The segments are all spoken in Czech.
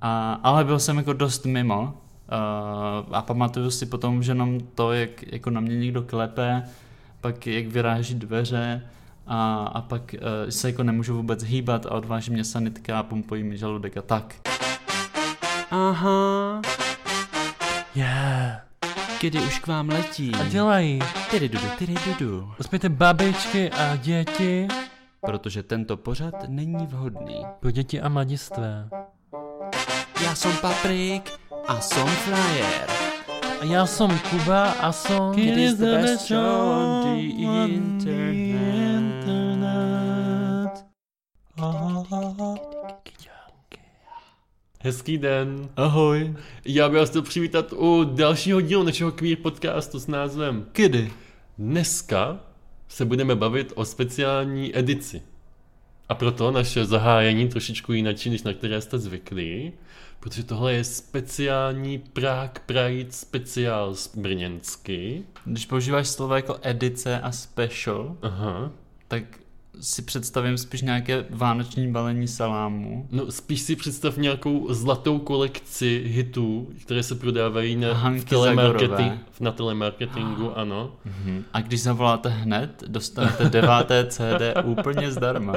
A, ale byl jsem jako dost mimo uh, a pamatuju si potom už jenom to, jak jako na mě někdo klepe, pak jak vyráží dveře a, a pak uh, se jako nemůžu vůbec hýbat a odváží mě sanitka a pumpují mi žaludek a tak. Aha. Yeah. Kdy už k vám letí. A dělají. Tyry dudu, tyry dudu. Uspějte babičky a děti. Protože tento pořad není vhodný. Pro děti a mladistvé. Já jsem Paprik a jsem Flyer. A já jsem Kuba a jsem... It is the best show on the internet. Hezký den. Ahoj. Já bych vás chtěl přivítat u dalšího dílu našeho queer podcastu s názvem Kdy? Dneska se budeme bavit o speciální edici. A proto naše zahájení trošičku jinačí, než na které jste zvyklí, protože tohle je speciální Prague Pride speciál z Brněnsky. Když používáš slovo jako edice a special, Aha. tak si představím spíš nějaké vánoční balení salámu. No spíš si představ nějakou zlatou kolekci hitů, které se prodávají na, v Hanky telemarketing, Zagorové. na telemarketingu, ano. Mhm. A když zavoláte hned, dostanete deváté CD úplně zdarma.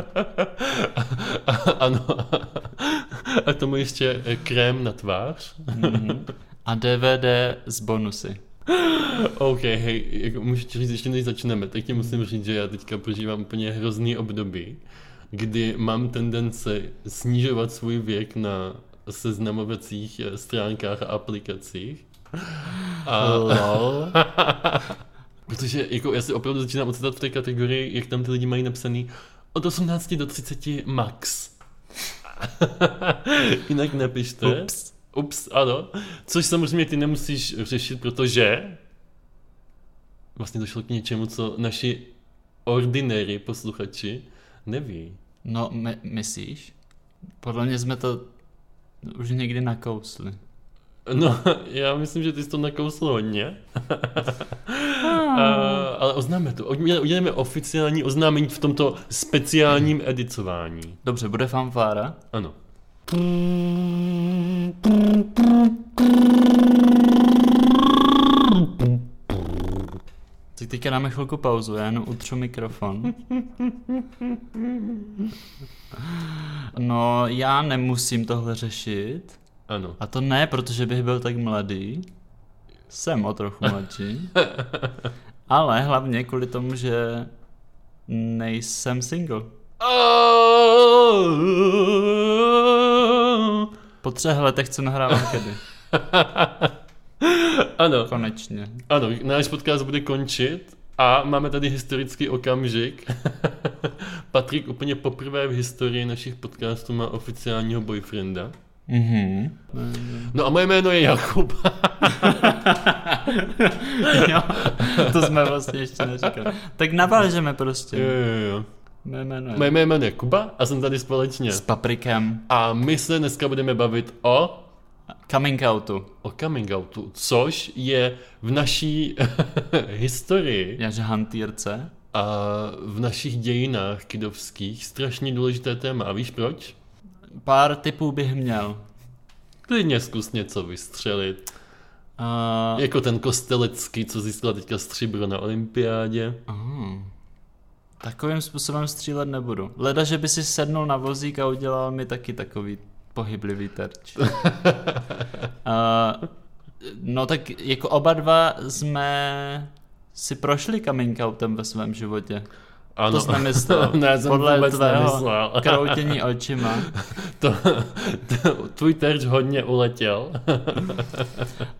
A, ano. A tomu ještě krém na tvář. Mhm. A DVD s bonusy. OK, hej, jako můžu ti říct ještě než začneme, tak ti musím říct, že já teďka prožívám úplně hrozný období, kdy mám tendence snižovat svůj věk na seznamovacích eh, stránkách a aplikacích. A, Lol. protože jako já si opravdu začínám ocitat v té kategorii, jak tam ty lidi mají napsaný od 18 do 30 max. Jinak nepište. Ups. Ups, ano. Což samozřejmě ty nemusíš řešit, protože vlastně došlo k něčemu, co naši ordinary posluchači neví. No, my, myslíš? Podle mě jsme to už někdy nakousli. No, já myslím, že ty jsi to nakousl hodně. A, ale oznáme to. Uděláme uděláme oficiální oznámení v tomto speciálním edicování. Dobře, bude fanfára. Ano. Tak teďka dáme chvilku pauzu, já jenom utřu mikrofon. No, já nemusím tohle řešit. Ano. A to ne, protože bych byl tak mladý. Jsem o trochu mladší. Ale hlavně kvůli tomu, že nejsem single. Po třech letech, co nahrávám kedy. Ano, Konečně. ano, náš podcast bude končit a máme tady historický okamžik. Patrik úplně poprvé v historii našich podcastů má oficiálního boyfrienda. Mhm. No a moje jméno je Jakub. jo, to jsme vlastně ještě neříkali. Tak navážeme prostě. jo, jo, jo. Mé jméno je. Moje jméno je Kuba a jsem tady společně. S paprikem. A my se dneska budeme bavit o, Coming outu. o coming outu, což je v naší historii Jaže hantýrce. a v našich dějinách kidovských strašně důležité téma. A víš proč? Pár typů bych měl. Klidně zkus něco vystřelit. Uh, Jako ten Kostelecký, co získal teďka stříbro na olympiádě. uh, takovým způsobem střílet nebudu. Leda, že by si sednul na vozík a udělal mi taky takový pohyblivý terč. uh, no tak jako oba dva jsme si prošli coming outem ve svém životě. Ano. To jsi nemyslel. ne, jsem Podle vůbec tvého nemyslel. kroutění očima. to, to, tvůj terč hodně uletěl.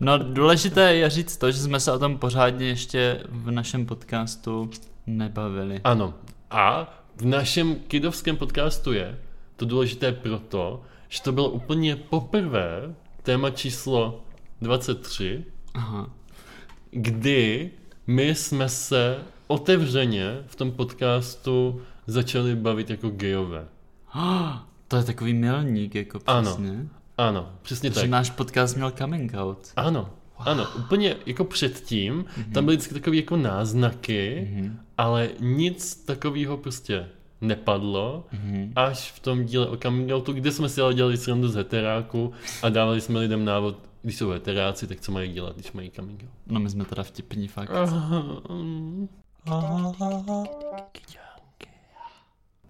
No důležité je říct to, že jsme se o tom pořádně ještě v našem podcastu nebavili. ano. A v našem kidovském podcastu je to důležité proto, že to bylo úplně poprvé téma číslo 23, Aha. kdy my jsme se otevřeně v tom podcastu začali bavit jako gejové. To je takový milník, jako Ano. přesně. Ano, přesně Že tak. náš podcast měl coming out. Ano, ano, úplně jako předtím, Mhm. tam byly vždycky takové jako náznaky, ale nic takového prostě nepadlo, Mhm. až v tom díle o coming outu, kde jsme si ale dělali srandu z heteráku a dávali jsme lidem návod, když jsou heteráci, tak co mají dělat, když mají coming out. No my jsme teda vtipní fakt.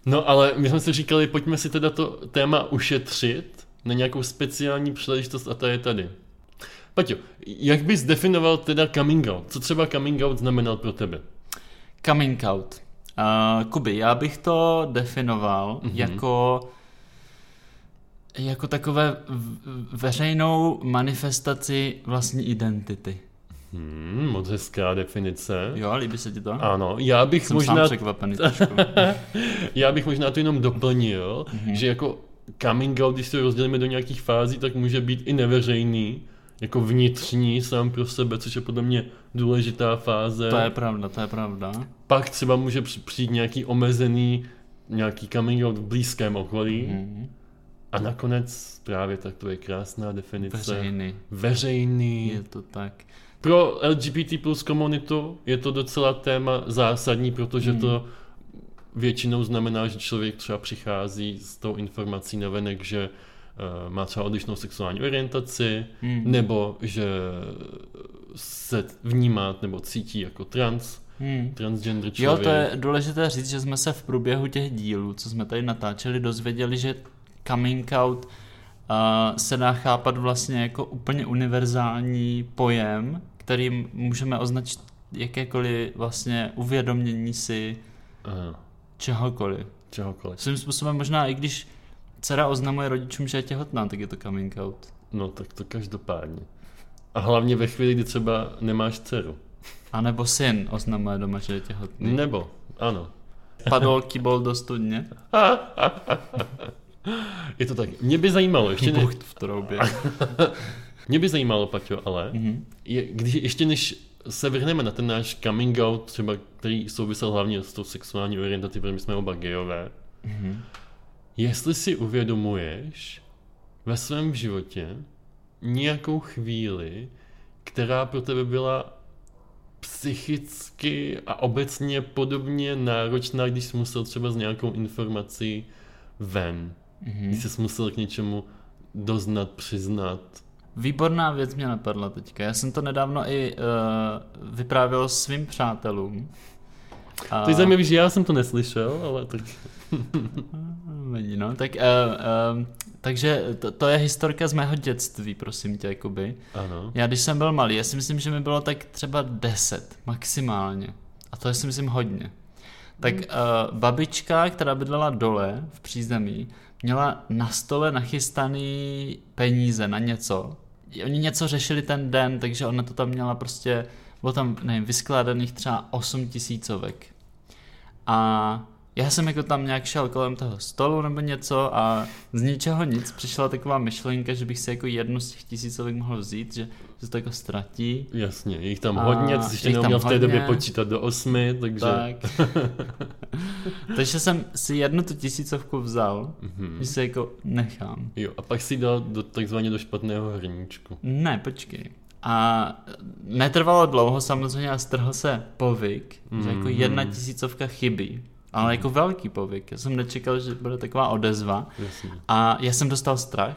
No ale my jsme si říkali, pojďme si teda to téma ušetřit na nějakou speciální příležitost a ta je tady. Paťo, jak bys definoval teda coming out? Co třeba coming out znamenal pro tebe? Coming out. Uh, Kuby, já bych to definoval Mhm. mm-hmm. jako jako takové veřejnou manifestaci vlastní identity. Hmm, moc hezká definice. Jo, líbí se ti to? Ano, já bych Jsem možná sám překvapený. Já bych možná to jenom doplnil, mm-hmm. že jako coming out, když to rozdělíme do nějakých fází, tak může být i neveřejný, jako vnitřní sám pro sebe, což je podle mě důležitá fáze. To je pravda, to je pravda. Pak třeba může při- přijít nějaký omezený, nějaký coming out v blízkém okolí. Mm-hmm. Mhm. A nakonec právě tak to je krásná definice. Veřejný. Veřejný. Je to tak. Pro LGBT plus komunitu je to docela téma zásadní, protože Hmm. to většinou znamená, že člověk třeba přichází s tou informací navenek, že má třeba odlišnou sexuální orientaci, Hmm. nebo že se vnímá nebo cítí jako trans, Hmm. transgender Jo, člověk. to je důležité říct, že jsme se v průběhu těch dílů, co jsme tady natáčeli, dozvěděli, že coming out uh, se dá chápat vlastně jako úplně univerzální pojem, kterým můžeme označit jakékoliv vlastně uvědomění si Aha, čehokoliv. čehokoliv. Svým způsobem možná i když dcera oznamuje rodičům, že je těhotná, tak je to coming out. No tak to každopádně. A hlavně ve chvíli, kdy třeba nemáš dceru. A nebo syn oznamuje doma, že je těhotný. Nebo, ano. Padol kýbol do studně. Je to tak. Mě by zajímalo, ještě ne, v troubě. mě by zajímalo, Paťo, ale Mhm. je, když ještě než se vrhneme na ten náš coming out, třeba, který souvisel hlavně s tou sexuální orientací, protože my jsme oba gejové, Mhm. Jestli si uvědomuješ ve svém životě nějakou chvíli, která pro tebe byla psychicky a obecně podobně náročná, když jsi musel třeba s nějakou informací ven. Mhm. Když jsi musel k něčemu doznat, přiznat. Výborná věc mě napadla teďka. Já jsem to nedávno i uh, vyprávěl svým přátelům. A... To je zajímavé, že já jsem to neslyšel, ale tak... Vidí, no. Tak, uh, uh, takže to, to je historka z mého dětství, prosím tě, jakoby. Ano. Já když jsem byl malý, já si myslím, že mi bylo tak třeba 10 maximálně. A to je si myslím hodně. Tak uh, babička, která bydlela dole v přízemí, měla na stole nachystaný peníze na něco. Oni něco řešili ten den, takže ona to tam měla prostě, bylo tam, nevím, vyskládaných třeba 8 tisícovek. A já jsem jako tam nějak šel kolem toho stolu nebo něco a z ničeho nic přišla taková myšlenka, že bych si jako jednu z těch tisícovek mohl vzít, že, se to jako ztratí. Jasně, jich tam A hodně, jsi ještě neuměl v té době počítat do osmi, takže... Tak. Takže jsem si jednu tu tisícovku vzal, Mhm. že se jako nechám. Jo, a pak si dal do, takzvaně do špatného hrníčku. Ne, počkej. A netrvalo dlouho samozřejmě a strhl se povyk, mm. že jako Mhm. jedna tisícovka chybí. Ale jako velký povyk. Já jsem nečekal, že bude taková odezva. Jasně. A já jsem dostal strach,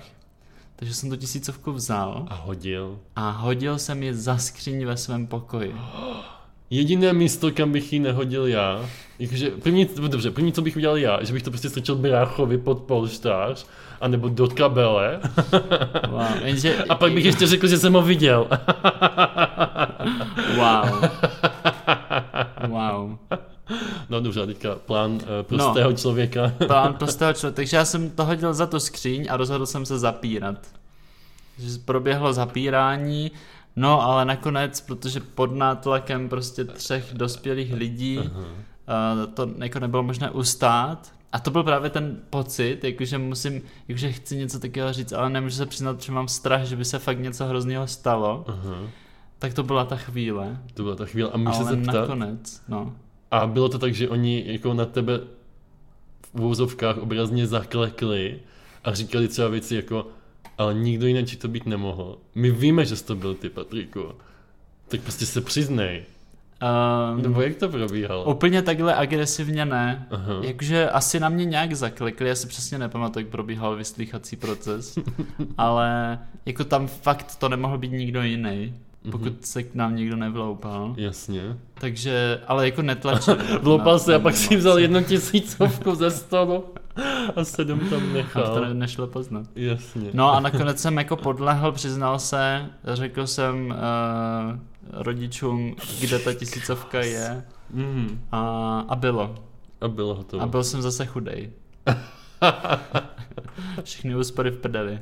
takže jsem tu tisícovku vzal A hodil. a hodil jsem ji za skříň ve svém pokoji. Jediné místo, kam bych ji nehodil já, jakože první, dobře, první, co bych udělal já, že bych to prostě strčil bráchovi pod polštář, anebo do kabele, Wow. Jenže, a pak bych ještě řekl, že jsem ho viděl. Wow. Wow. No dobře, teďka plán uh, prostého no. člověka. Plán prostého člověka. Takže já jsem to hodil za tu skříň a rozhodl jsem se zapírat. Že proběhlo zapírání, no ale nakonec, protože pod nátlakem prostě třech dospělých lidí uh, to jako nebylo možné ustát. A to byl právě ten pocit, jakože musím, jakože chci něco takového říct, ale nemůžu se přiznat, že mám strach, že by se fakt něco hrozného stalo. Aha, Tak to byla ta chvíle. to byla ta chvíle. A můžu se zeptat? nakonec, no. A bylo to tak, že oni jako na tebe v úvozovkách obrazně zaklekli a říkali třeba věci jako ale nikdo jiný to být nemohl. My víme, že jsi to byl ty, Patriku. Tak prostě se přiznej. Um, Nebo jak to probíhalo? Úplně takhle agresivně ne. Aha. Jakože asi na mě nějak zaklikli, já si přesně nepamatuju, jak probíhal vyslýchací proces, ale jako tam fakt to nemohl být nikdo jiný, pokud se k nám nikdo nevloupal. Jasně. Takže, ale jako netlačili. Vloupal na- se a pak si vzal jednu tisícovku ze stolu a sedm tam A to nechal. ne- nešlo poznat. Jasně. No a nakonec jsem jako podlehl, přiznal se, řekl jsem uh, rodičům, kde ta tisícovka je Mhm. a, a bylo. A bylo hotovo. A byl jsem zase chudej. Všechny úspory v prdeli.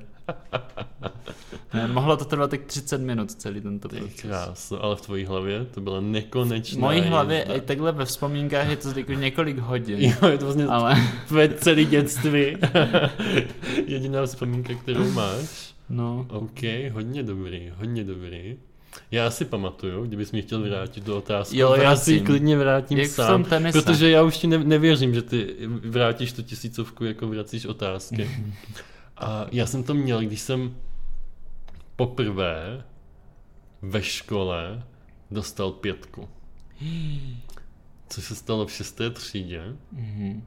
Ne, mohlo to trvat tak 30 minut celý tento Ty proces. kráso, ale v tvojí hlavě to byla nekonečná V mojí hlavě jízda. i takhle ve vzpomínkách je to jako několik hodin. Jo, je to vlastně Ale tvoje celé dětství. Jediná vzpomínka, kterou máš. no, OK, hodně dobrý, hodně dobrý. Já si pamatuju, kdybys mě chtěl vrátit do otázky, Jo, já si ji klidně vrátím jak sám, protože já už ti ne, nevěřím, že ty vrátíš tu tisícovku, jako vracíš otázky. A já jsem to měl, když jsem poprvé ve škole dostal pětku. Což se stalo v šesté třídě. Mhm,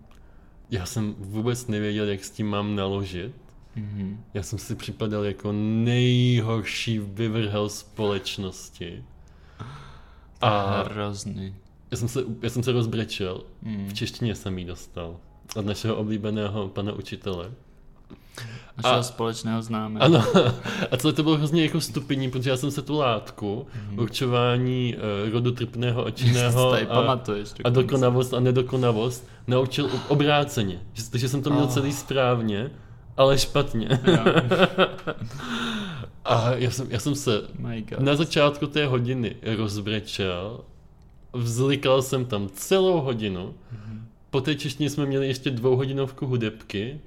Já jsem vůbec nevěděl, jak s tím mám naložit. mhm. Já jsem si připadal jako nejhorší vyvrhel společnosti. A Hrozný. já jsem se, já jsem se rozbrečel. Mm. V češtině jsem ji dostal. Od našeho oblíbeného pana učitele. Našeho A- společného známého. Ano, a celé to bylo hrozně jako stupidní, protože já jsem se tu látku Mhm. určování uh, rodu trpného a činného a, pamatuješ. a dokonavost a nedokonavost naučil obráceně. Že- Takže jsem to měl Oh. celý správně, ale špatně. A já jsem, já jsem se na začátku té hodiny rozbrečel, vzlikal jsem tam celou hodinu, po té češtině jsme měli ještě dvouhodinovku hudebky,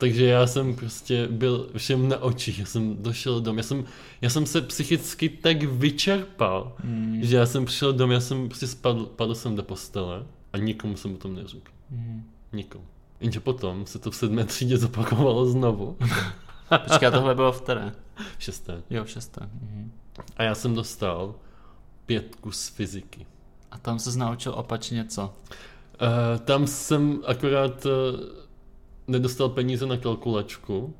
takže já jsem prostě byl všem na očích, já jsem došel dom, já jsem, já jsem se psychicky tak vyčerpal, Mm. že já jsem přišel dom, já jsem prostě spadl, padl jsem do postele a nikomu jsem o tom neřekl. Mm. Nikomu. Jenže potom se to v sedmé třídě zopakovalo znovu. Počkej, tohle bylo v které? V šesté. Jo, v šesté. Mhm. A já jsem dostal pětku z fyziky. A tam se naučil opačně co? Uh, tam jsem akorát uh, nedostal peníze na kalkulačku.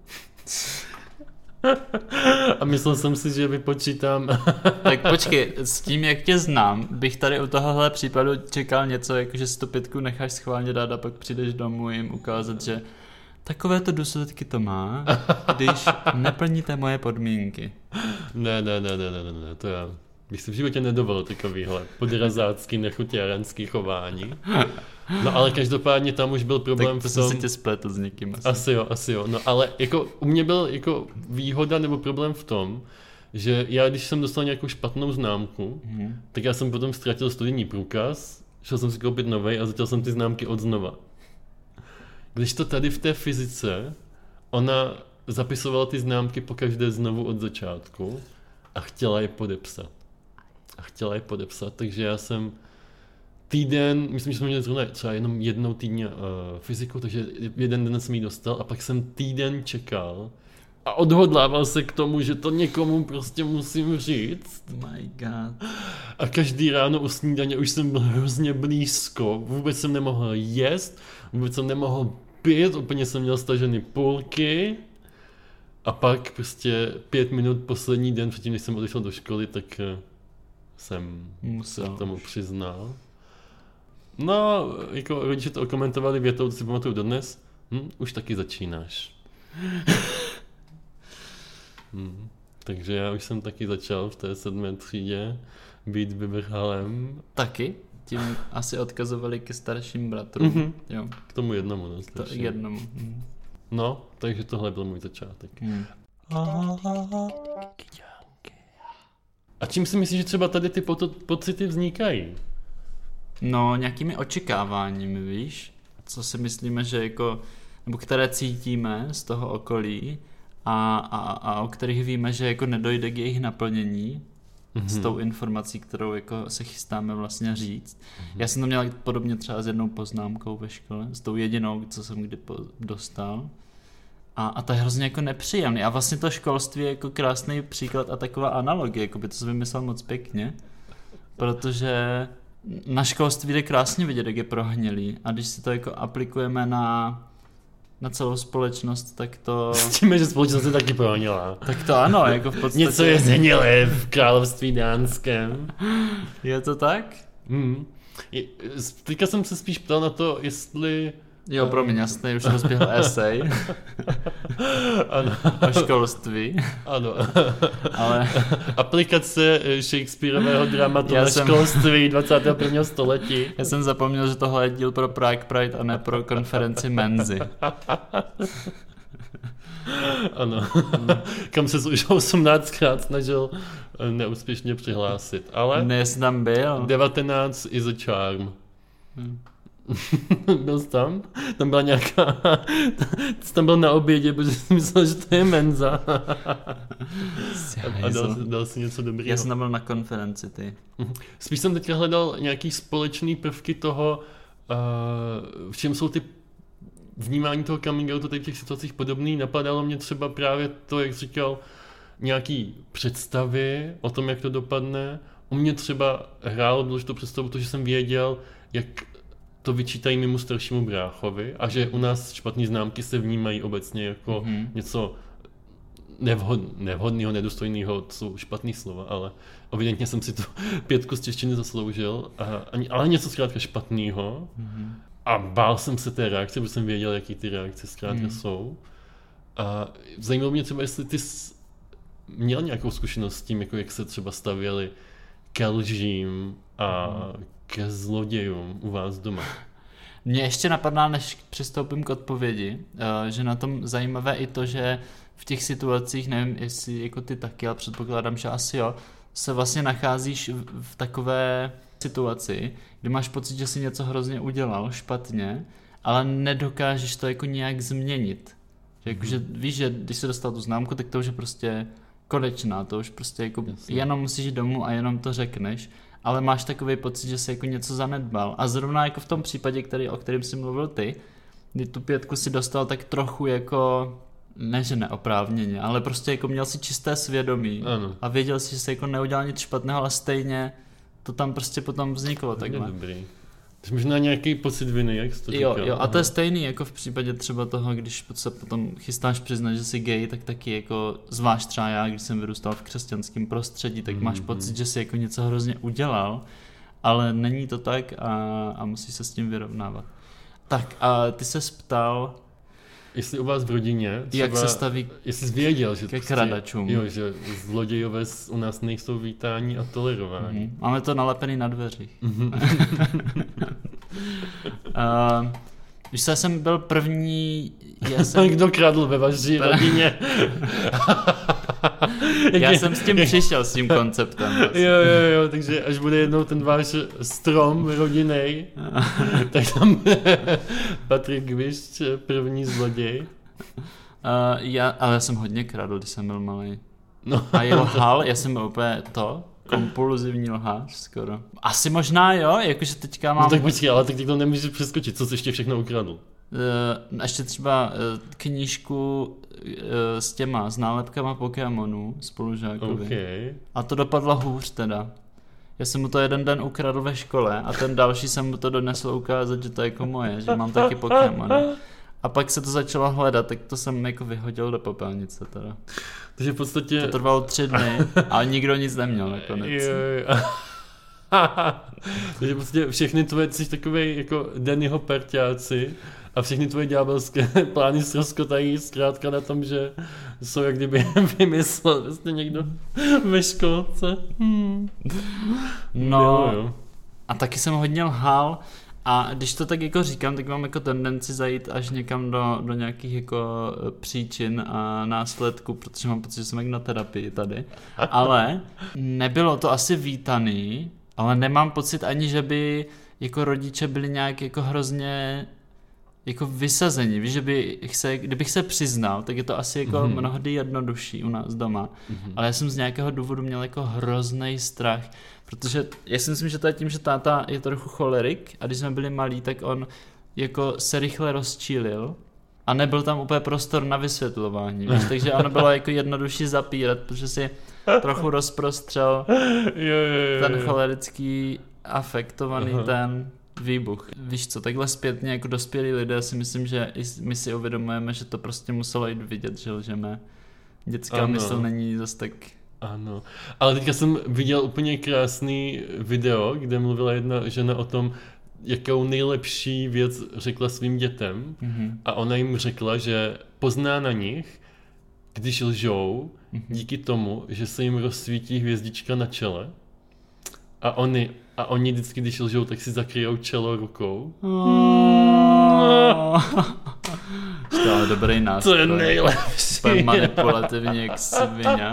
A myslel jsem si, že vypočítám. Tak počkej, s tím, jak tě znám, bych tady u tohohle případu čekal něco, jako že si tu pětku necháš schválně dát a pak přijdeš domů jim ukázat, že takovéto důsledky to má, když neplníte moje podmínky. ne, ne, ne, ne, ne, ne, ne, to já bych si v životě nedovolil takovýhle podrazácký, nechutěranský chování. No ale každopádně tam už byl problém Tak to v jsem tom... si tě spletl s někým asi. Asi jo, asi jo. No ale jako u mě byl jako výhoda nebo problém v tom, že já když jsem dostal nějakou špatnou známku, Mhm. tak já jsem potom ztratil studijní průkaz, šel jsem si koupit novej a začal jsem ty známky od znova. Když to tady v té fyzice, ona zapisovala ty známky po každé znovu od začátku a chtěla je podepsat. A chtěla je podepsat, takže já jsem týden, myslím, že jsme měli zrovna třeba jenom jednou týdně uh, fyziku, takže jeden den jsem ji dostal a pak jsem týden čekal a odhodlával se k tomu, že to někomu prostě musím říct. My God. A každý ráno u snídaně už jsem byl hrozně blízko. Vůbec jsem nemohl jíst, vůbec jsem nemohl pít, úplně jsem měl staženy půlky. A pak prostě pět minut poslední den předtím, než jsem odešel do školy, tak eh, jsem se Musel. k tomu přiznal. No, jako rodiče to okomentovali větou, to si pamatuju dodnes. Hm, už taky začínáš. hm, takže já už jsem taky začal v té sedmé třídě být vyvrhalem Taky? Tím asi odkazovali ke starším bratrům. Mhm. Jo, k tomu jednomu. No, to jednomu. Mhm. no, takže tohle byl můj začátek. Mhm. A čím si myslíš, že třeba tady ty pocity vznikají? No, nějakými očekáváními, víš? Co si myslíme, že jako, nebo které cítíme z toho okolí a, a, a o kterých víme, že jako nedojde k jejich naplnění Mhm. s tou informací, kterou jako se chystáme vlastně říct. Já jsem to měl podobně třeba s jednou poznámkou ve škole, s tou jedinou, co jsem kdy po- dostal. A, a to je hrozně jako nepříjemný. A vlastně to školství je jako krásný příklad a taková analogie, jako by to jsem vymyslel moc pěkně. Protože na školství jde krásně vidět, jak je prohnilý. A když si to jako aplikujeme na, na celou společnost, tak to, S tím, že společnost je taky prohnila. tak to ano, jako v podstatě. Něco je zhnilé v království dánském. Je to tak? Hmm. Je- Teďka jsem se spíš ptal na to, jestli... Jo, promiň, jasný, už rozběhl esej Ano, o školství, ano. ale Aplikace Shakespeareového dramatu Já na jsem- školství 21. století. já jsem zapomněl, že tohle je díl pro Prague Pride a ne pro konferenci Menzy. Ano. Kam se už 18krát snažil eh, neúspěšně přihlásit. Ale Ne, jsi tam byl. 19 is a charm. Hmm. byl jsi tam? Tam byla nějaká... jsi tam byl na obědě, protože jsem myslel, že to je menza. A dal, dal si něco dobrého. Já jsem tam byl na konferenci, ty. Spíš jsem teďka hledal nějaký společný prvky toho, uh, v čem jsou ty vnímání toho coming outu tady v těch situacích podobný. Napadalo mě třeba právě to, jak jsi říkal, nějaký představy o tom, jak to dopadne. U mě třeba hrálo důležitou představu to, že jsem věděl, jak to vyčítají mému staršímu bráchovi a že u nás špatné známky se vnímají obecně jako Mhm. něco nevhod, nevhodného, nedostojného, to jsou špatný slova, ale evidentně jsem si tu pětku z češtiny zasloužil, a, ani- ale něco zkrátka špatného. Mhm. A bál jsem se té reakce, protože jsem věděl, jaký ty reakce zkrátka Hmm. jsou. A zajímalo mě třeba, jestli ty jsi měl nějakou zkušenost s tím, jako jak se třeba stavěli ke lžím a Hmm. Ke zlodějům u vás doma. Mně ještě napadá, než přistoupím k odpovědi, eh, že na tom zajímavé i to, že v těch situacích, nevím, jestli jako ty taky, ale předpokládám, že asi jo, se vlastně nacházíš v, takové situaci, kdy máš pocit, že jsi něco hrozně udělal špatně, ale nedokážeš to jako nějak změnit. Že jako, že víš, že když jsi dostal tu známku, tak to už je prostě konečná, to už prostě jako Jasně. jenom musíš jít domů a jenom to řekneš, ale máš takový pocit, že jsi jako něco zanedbal. A zrovna jako v tom případě, který, o kterém jsi mluvil ty, kdy tu pětku si dostal tak trochu jako, ne že neoprávněně, ale prostě jako měl si čisté svědomí Ano. a věděl si, že jsi jako neudělal nic špatného, ale stejně to tam prostě potom vzniklo Tak takhle. dobrý. Takže možná nějaký pocit viny, jak jsi to Jo, říkal. jo, a to je stejný jako v případě třeba toho, když se potom chystáš přiznat, že jsi gay, tak taky jako, zvlášť třeba já, když jsem vyrůstal v křesťanském prostředí, tak máš Mhm. pocit, že jsi jako něco hrozně udělal, ale není to tak a, a musíš se s tím vyrovnávat. Tak a ty se ptal, Jestli u vás v rodině třeba, jak se staví jestli jsi věděl, že ke kradačům. Jo, že zlodějové u nás nejsou vítání a tolerováni. Mhm. Máme to nalepený na dveřích. Mhm. Uh, když jsem byl první, já jsem, Kdo kradl ve vaší rodině? Já jsem s tím přišel, s tím konceptem. vlastně. Jo, jo, jo, takže až bude jednou ten váš strom rodinný, tak tam bude Patrik Gvišť, první zloděj. Uh, já, ale já jsem hodně kradl, když jsem byl malý. No, A je lhal, já jsem byl úplně to, kompulzivní lhář skoro. Asi možná jo, jakože teďka mám no tak počkej, ale tak to nemůžeš přeskočit, co jsi ještě všechno ukradl. uh, ještě třeba uh, knížku uh, s těma, s nálepkama Pokémonů spolužákovi. OK. A to dopadlo hůř teda. Já jsem mu to jeden den ukradl ve škole a ten další jsem mu to donesl ukázat, že to je jako moje, že mám taky Pokémon. A pak se to začalo hledat, tak to jsem jako vyhodil do popelnice teda. Takže v podstatě... To trvalo tři dny a nikdo nic neměl nakonec. Jo, jo. Takže prostě všechny tvoje, jsi takový jako Dannyho parťáci a všechny tvoje ďábelské plány ztroskotají zkrátka na tom, že jsou jak kdyby vymyslel vlastně někdo ve školce. Hmm. No, Jo, jo. a taky jsem hodně lhal a když to tak jako říkám, tak mám jako tendenci zajít až někam do, do nějakých jako eh, příčin a následků, protože mám pocit, že jsem jak na terapii tady. Ale nebylo to asi vítaný, ale nemám pocit ani, že by jako rodiče byli nějak jako hrozně jako vysazení, víš, že bych se, kdybych se přiznal, tak je to asi jako Mhm. mnohdy jednodušší u nás doma, Mhm. ale já jsem z nějakého důvodu měl jako hrozný strach, protože já si myslím, že to je tím, že táta je trochu cholerik a když jsme byli malí, tak on jako se rychle rozčílil a nebyl tam úplně prostor na vysvětlování, víš, takže ono bylo jako jednodušší zapírat, protože si trochu rozprostřel Jo, jo, jo, ten cholerický afektovaný Aha. ten výbuch. Víš co, takhle zpětně jako dospělí lidé si myslím, že my si uvědomujeme, že to prostě muselo jít vidět, že lžeme. Dětská Ano. mysl není zas tak... Ano, ale teďka jsem viděl úplně krásný video, kde mluvila jedna žena o tom, jakou nejlepší věc řekla svým dětem Mhm. a ona jim řekla, že pozná na nich, když lžou, Mhm. díky tomu, že se jim rozsvítí hvězdička na čele a oni, a oni vždycky, když lžou, tak si zakryjou čelo rukou. to je dobrý To nástroj. je nejlepší. Úplně manipulativní jak svině.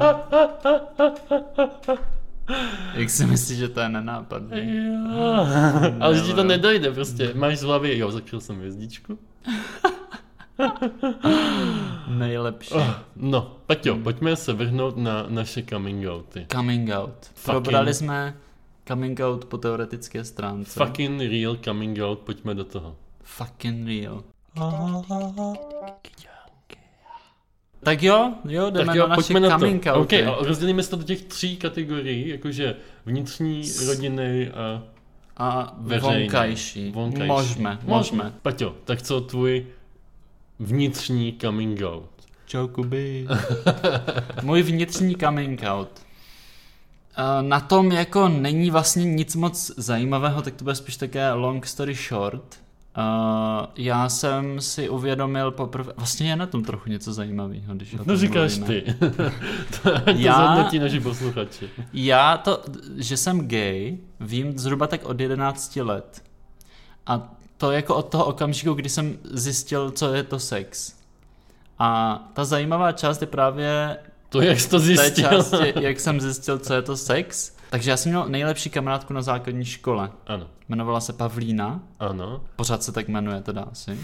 Jak si myslíš, že to je nenápadný? Jo. Ale že ti to nedojde prostě. Máš v hlavě, jo, zakryl jsem hvězdičku. Nejlepší. Oh, no, tak jo, pojďme se vrhnout na naše coming outy. Coming out. Probrali jsme coming out po teoretické stránce. Fucking real coming out, pojďme do toho. Fucking real. Tak jo, jo, jdeme tak jo, na naše pojďme na coming to. outy. Okay, a rozdělíme se to do těch tří kategorií, jakože vnitřní, rodinný a A veřejný. vonkajší. vonkajší. Možme, možme. Paťo, tak co tvůj vnitřní coming out? Čau, Kuby. Můj vnitřní coming out. Eh, Na tom jako není vlastně nic moc zajímavého, tak to bude spíš také long story short. Uh, já jsem si uvědomil poprvé, vlastně je na tom trochu něco zajímavého, když No říkáš mluvíme. ty. to, to Já- zhodnotí naši posluchači. Já to, že jsem gay, vím zhruba tak od 11 let. A to jako od toho okamžiku, kdy jsem zjistil, co je to sex. A ta zajímavá část je právě To jak jsi to té zjistil? části, jak jsem zjistil, co je to sex. Takže já jsem měl nejlepší kamarádku na základní škole. Ano, Jmenovala se Pavlína, ano. pořád se tak jmenuje teda asi. Uh,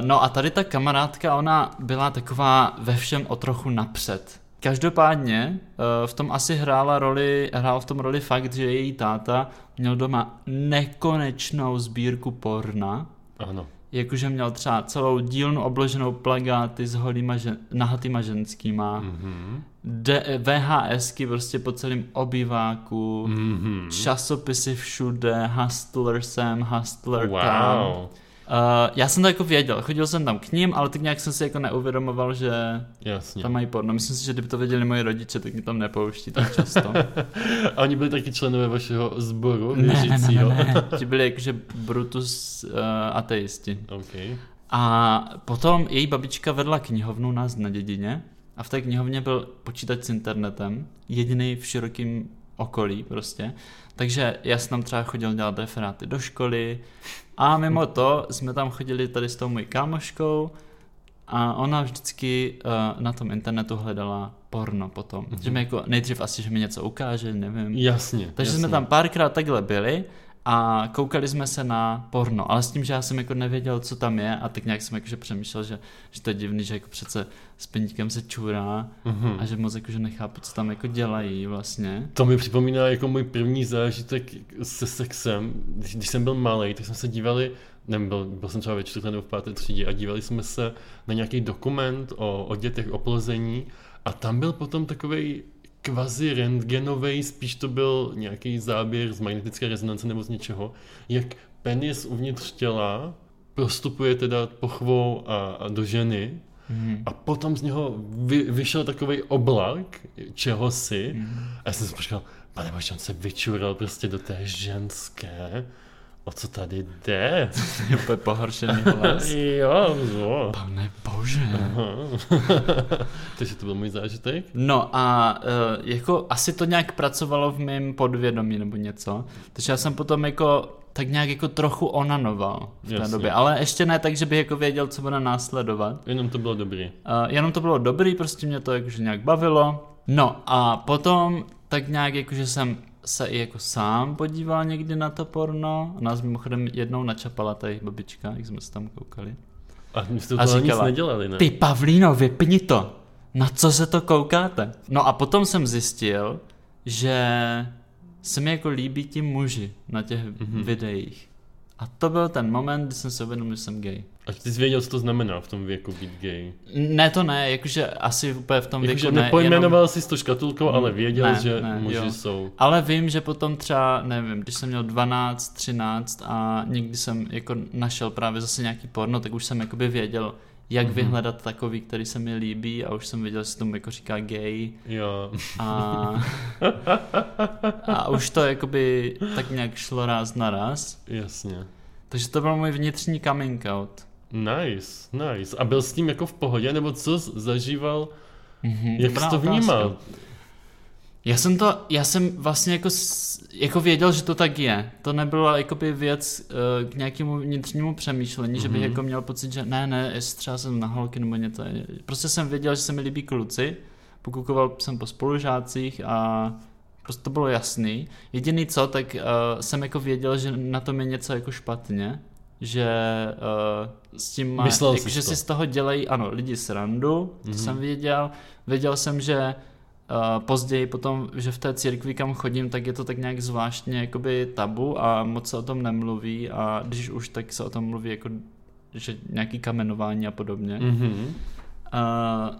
no a tady ta kamarádka, ona byla taková ve všem o trochu napřed. Každopádně uh, v tom asi hrála roli, hrál v tom roli fakt, že její táta měl doma nekonečnou sbírku porna, Ano. Jakože měl třeba celou dílnu obloženou plagáty s holýma žen, nahatýma ženskýma, Mhm. D- VHSky prostě po celém obýváku, Mhm. časopisy všude, Hustler sem, Hustler tam. Uh, já jsem to jako věděl, chodil jsem tam k ním, ale tak nějak jsem si jako neuvědomoval, že Jasně. tam mají porno. Myslím si, že kdyby to věděli moji rodiče, tak mě tam nepouští tak často. A oni byli taky členové vašeho sboru ne, ne, ne, věřícího. ne, ne. Ti byli jakože Brutus uh, ateisti. OK. A potom její babička vedla knihovnu nás na dědině a v té knihovně byl počítač s internetem, jediný v širokém okolí prostě. Takže já jsem tam třeba chodil dělat referáty do školy a mimo to jsme tam chodili tady s tou mojí kámoškou a ona vždycky uh, na tom internetu hledala porno potom. Mm-hmm. Že mi jako nejdřív asi, že mi něco ukáže, nevím. Jasně. Takže jasně. jsme tam párkrát takhle byli a koukali jsme se na porno, ale s tím, že já jsem jako nevěděl, co tam je a tak nějak jsem jakože přemýšlel, že, že to je divný, že jako přece s peníkem se čurá Mhm. a že moc jakože nechápu, co tam jako dělají vlastně. To mi připomíná jako můj první zážitek se sexem. Když, když jsem byl malý, tak jsme se dívali, nevím, byl, byl jsem třeba ve čtvrté nebo v páté třídě a dívali jsme se na nějaký dokument o, o dětech oplození a tam byl potom takový kvazi rentgenový, spíš to byl nějaký záběr z magnetické rezonance nebo z něčeho, jak penis uvnitř těla prostupuje teda pochvou a, a do ženy Mhm. a potom z něho vy, vyšel takový oblak čehosi Mhm. a já jsem si počkal, pane bože, on se vyčural prostě do té ženské. O co tady jde? Je úplně pohoršený hlas. jo, jo. Pane bože. Takže to byl můj zážitek. No a uh, jako asi to nějak pracovalo v mém podvědomí nebo něco. Takže já jsem potom jako tak nějak jako trochu onanoval v té Jasně. době, ale ještě ne tak, že bych jako věděl, co bude následovat. Jenom to bylo dobrý. Uh, jenom to bylo dobrý, prostě mě to jakože nějak bavilo. No a potom tak nějak jakože jsem se i jako sám podíval někdy na to porno. Nás mimochodem jednou načapala tady babička, jak jsme se tam koukali. A my jste to nic říkala, nedělali, ne? Ty Pavlíno, vypni to. Na co se to koukáte? No a potom jsem zjistil, že se mi jako líbí ti muži na těch Mhm. mm-hmm. videích. A to byl ten moment, kdy jsem si uvědomil, že jsem gay. A ty jsi věděl, co to znamená v tom věku být gay. Ne, to ne, jakože asi úplně v tom Jakože věku ne. nepojmenoval jenom- jsi to škatulkou, ale věděl, Ne, že ne, muži jo. jsou. Ale vím, že potom třeba, nevím, když jsem měl 12, 13 a někdy jsem jako našel právě zase nějaký porno, tak už jsem jakoby věděl, jak Mhm. vyhledat takový, který se mi líbí a už jsem věděl, že se tomu jako říká gay Jo. a, a už to jakoby tak nějak šlo ráz na raz. Jasně. Takže to byl můj vnitřní coming out. Nice, nice. A byl s tím jako v pohodě, nebo co zažíval? Mhm, Jak jsi to vnímal? Já jsem to, já jsem vlastně jako, jako věděl, že to tak je. To nebyla jakoby věc uh, k nějakému vnitřnímu přemýšlení, že bych Mhm. jako měl pocit, že ne, ne, jestli třeba jsem na holky nebo něco. Prostě jsem věděl, že se mi líbí kluci, pokukoval jsem po spolužácích a prostě to bylo jasný. Jediný co, tak uh, jsem jako věděl, že na tom je něco jako špatně, že uh, s tím má, Myslel jako, jsi že to. si z toho dělají, ano, lidi srandu, to Mhm. jsem věděl. Věděl jsem, že Uh, později potom, že v té církvi, kam chodím, tak je to tak nějak zvláštně jakoby tabu a moc se o tom nemluví a když už, tak se o tom mluví jako že nějaký kamenování a podobně. Mm. Mhm. Uh,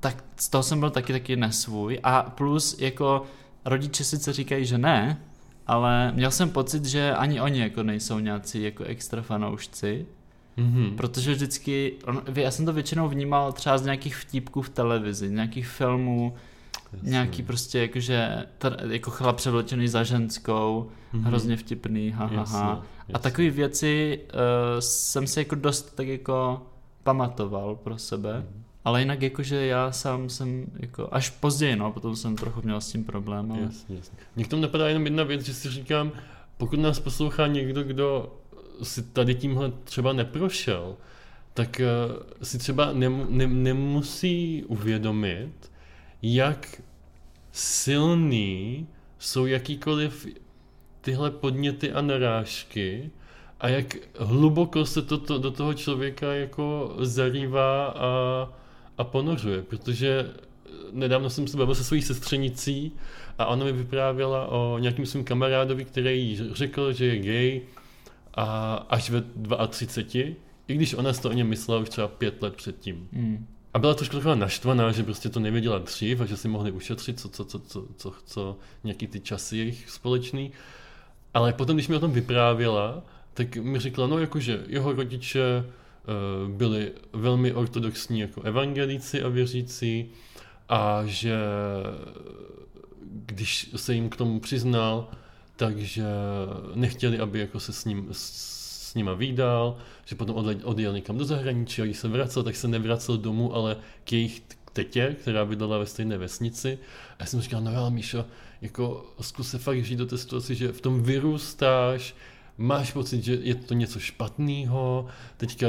tak z toho jsem byl taky taky nesvůj a plus jako rodiče sice říkají, že ne, ale měl jsem pocit, že ani oni jako nejsou nějací jako extra fanoušci, Mhm. Protože vždycky, on, já jsem to většinou vnímal třeba z nějakých vtípků v televizi, nějakých filmů, Jasně. nějaký prostě jakože, tr, jako chlap převlečený za ženskou, Mhm. hrozně vtipný, ha, ha, Jasně, ha. A jasně. takové věci uh, jsem si jako dost tak jako pamatoval pro sebe, Mhm. Ale jinak jakože já sám jsem jako, až později no, potom jsem trochu měl s tím problém, ale... Jasně, jasně. Mně k tomu napadá jenom jedna věc, že si říkám, pokud nás poslouchá někdo, kdo si tady tímhle třeba neprošel, tak eh, si třeba nem, ne, nemusí uvědomit, jak silný jsou jakýkoliv tyhle podněty a narážky a jak hluboko se to, to do toho člověka jako zarývá a, a ponořuje, protože nedávno jsem se bavil se svojí sestřenicí a ona mi vyprávěla o nějakým svým kamarádovi, který jí řekl, že je gay a až ve 32, i když ona si to o něm myslela už třeba pět let předtím. Mm. A byla trošku taková naštvaná, že prostě to nevěděla dřív a že si mohli ušetřit co, co, co, co, co, co nějaký ty časy jejich společný. Ale potom, když mi o tom vyprávěla, tak mi řekla, no jakože jeho rodiče eh, byli velmi ortodoxní jako evangelíci a věřící a že když se jim k tomu přiznal, takže nechtěli, aby jako se s ním s, nima výdal, že potom odjel někam do zahraničí a když se vracel, tak se nevracel domů, ale k jejich tetě, která bydlela ve stejné vesnici. A já jsem říkal, no ale Míšo, jako zkus se fakt žít do té situace, že v tom vyrůstáš, máš pocit, že je to něco špatného, teďka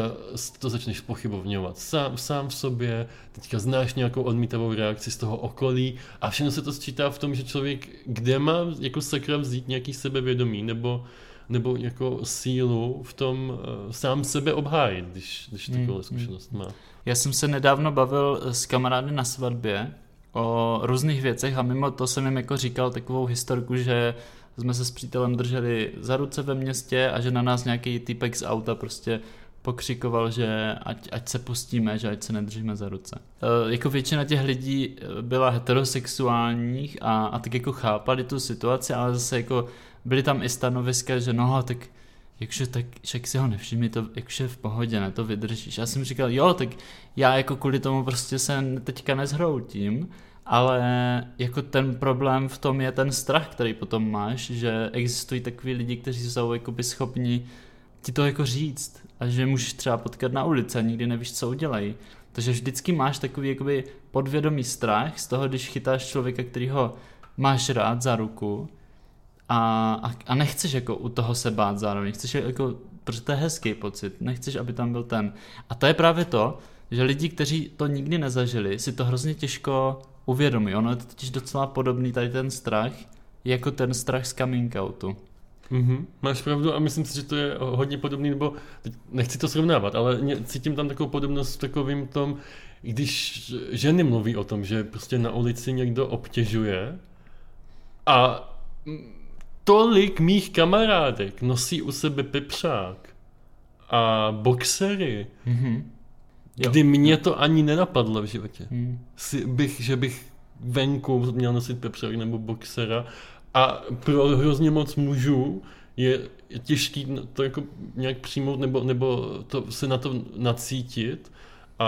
to začneš pochybovňovat sám, sám v sobě, teďka znáš nějakou odmítavou reakci z toho okolí a všechno se to sčítá v tom, že člověk kde má jako sakra vzít nějaký sebevědomí nebo, nebo jako sílu v tom uh, sám sebe obhájit, když, když Hmm, takovou zkušenost má. Já jsem se nedávno bavil s kamarády na svatbě o různých věcech a mimo to jsem jim jako říkal takovou historku, že jsme se s přítelem drželi za ruce ve městě a že na nás nějaký týpek z auta prostě pokřikoval, že ať, ať se pustíme, že ať se nedržíme za ruce. E, jako většina těch lidí e, byla heterosexuálních a, a tak jako chápali tu situaci, ale zase jako byly tam i stanoviska, že no tak Jakže tak, však si ho nevšimni, to jakže v pohodě, ne, to vydržíš. Já jsem říkal, jo, tak já jako kvůli tomu prostě se teďka nezhroutím, ale jako ten problém v tom je ten strach, který potom máš, že existují takový lidi, kteří jsou jakoby schopni ti to jako říct a že můžeš třeba potkat na ulici a nikdy nevíš, co udělají. Takže vždycky máš takový jakoby podvědomý strach z toho, když chytáš člověka, který ho máš rád za ruku a, a, a nechceš jako u toho se bát zároveň, chceš jako, protože to je hezký pocit, nechceš, aby tam byl ten. A to je právě to, že lidi, kteří to nikdy nezažili, si to hrozně těžko uvědomí. Ono je to totiž docela podobný tady ten strach, jako ten strach z coming outu. Mm-hmm. Máš pravdu a myslím si, že to je hodně podobný, nebo teď nechci to srovnávat, ale cítím tam takovou podobnost v takovým tom, když ženy mluví o tom, že prostě na ulici někdo obtěžuje a tolik mých kamarádek nosí u sebe pepřák a boxery, Mhm. Jo. kdy mě to ani nenapadlo v životě. Hmm. Si, bych, že bych venku měl nosit pepřovek nebo boxera a pro hrozně moc mužů je těžký to jako nějak přijmout nebo, nebo to, se na to nacítit a,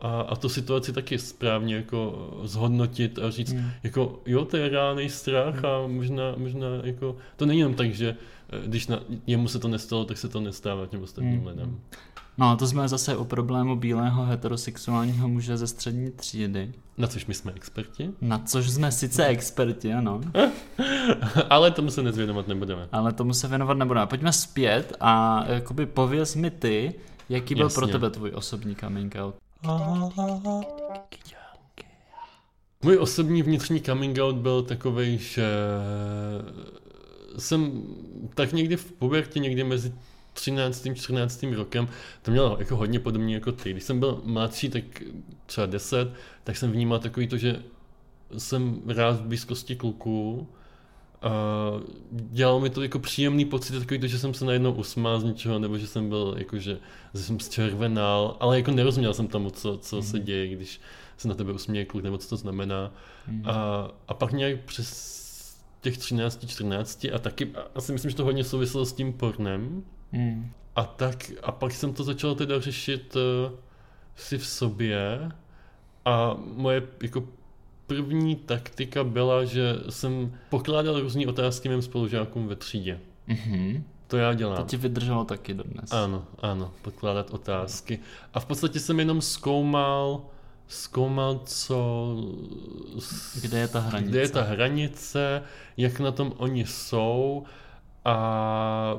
a, a tu situaci taky správně jako zhodnotit a říct, Hmm. jako jo, to je reálný strach a možná, možná jako, to není jenom tak, že eh, když na, jemu se to nestalo, tak se to nestává těm ostatním Hmm. lidem. No, to jsme zase u problému bílého heterosexuálního muže ze střední třídy. Na což my jsme experti, Na což jsme sice experti, ano, ale tomu se nezvědomovat nebudeme. ale tomu se věnovat nebudeme. Pojďme zpět a jakoby pověz mi ty, jaký byl Jasně. pro tebe tvůj osobní coming out. Můj osobní vnitřní coming out byl takový, že jsem tak někdy v pubertě, někdy mezi 13. a 14. rokem, to mělo jako hodně podobně jako ty. Když jsem byl mladší, tak třeba 10, tak jsem vnímal takový to, že jsem rád v blízkosti kluků. A dělalo mi to jako příjemný pocit, takový to, že jsem se najednou usmál z něčeho, nebo že jsem byl jako, že, že jsem zčervenal, ale jako nerozuměl jsem tomu, co, co se děje, když se na tebe usměje kluk, nebo co to znamená. A, a pak nějak přes těch 13, 14 a taky asi myslím, že to hodně souviselo s tím pornem. Hmm. A tak, a pak jsem to začal teda řešit uh, si v sobě a moje jako první taktika byla, že jsem pokládal různé otázky mým spolužákům ve třídě. Mhm. To já To dělám. ti vydrželo taky dodnes. Ano, ano, pokládat otázky. A v podstatě jsem jenom zkoumal, zkoumal, co... Kde je ta hranice? Kde je ta hranice, jak na tom oni jsou a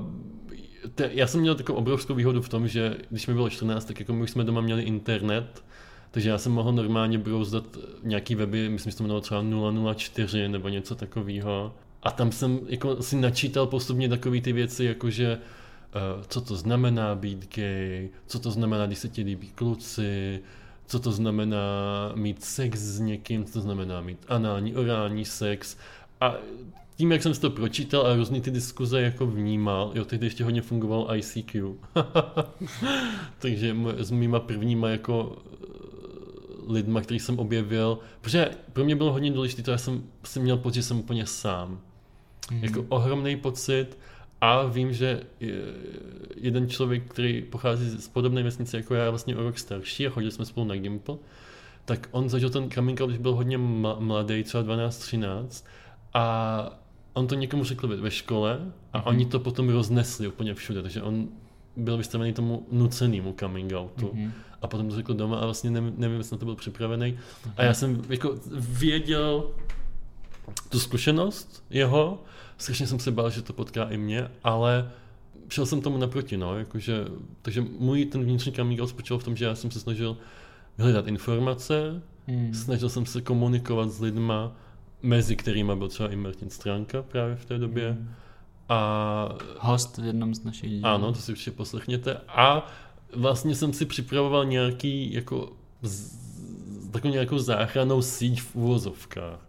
te, já jsem měl takovou obrovskou výhodu v tom, že když mi bylo 14, tak jako my už jsme doma měli internet, takže já jsem mohl normálně brouzdat nějaký weby, myslím, že to jmenovalo třeba 004 nebo něco takového. A tam jsem jako si načítal postupně takové ty věci, jako že eh, co to znamená být gay, co to znamená, když se ti líbí kluci, co to znamená mít sex s někým, co to znamená mít anální, orální sex. A tím, jak jsem si to pročítal a různý ty diskuze jako vnímal, jo, tehdy ještě hodně fungoval ICQ. Takže s mýma prvníma jako eh, lidma, který jsem objevil, protože pro mě bylo hodně důležité, to já jsem si měl pocit, že jsem úplně sám. Mhm. Jako ohromný pocit a vím, že je- jeden člověk, který pochází z podobné vesnice jako já, vlastně o rok starší a chodili jsme spolu na Gimple, tak on zažil ten coming out, když byl hodně mladý, třeba 12-13 a on to někomu řekl ve- ve škole a Mhm. oni to potom roznesli úplně všude, takže on byl vystavený tomu nucenému coming outu Mhm. a potom to řekl doma a vlastně nevím, nevím jestli na to byl připravený. A já jsem jako věděl tu zkušenost jeho, strašně jsem se bál, že to potká i mě, ale šel jsem tomu naproti, no, jakože, takže můj ten vnitřní coming out spočíval v tom, že já jsem se snažil hledat informace, Hmm. snažil jsem se komunikovat s lidma, mezi kterými byl třeba i Martin Stránka právě v té době. A Host v jednom z našich dílů. ano, to si určitě poslechněte. A vlastně jsem si připravoval nějaký jako z, takovou nějakou záchranou síť v úvozovkách.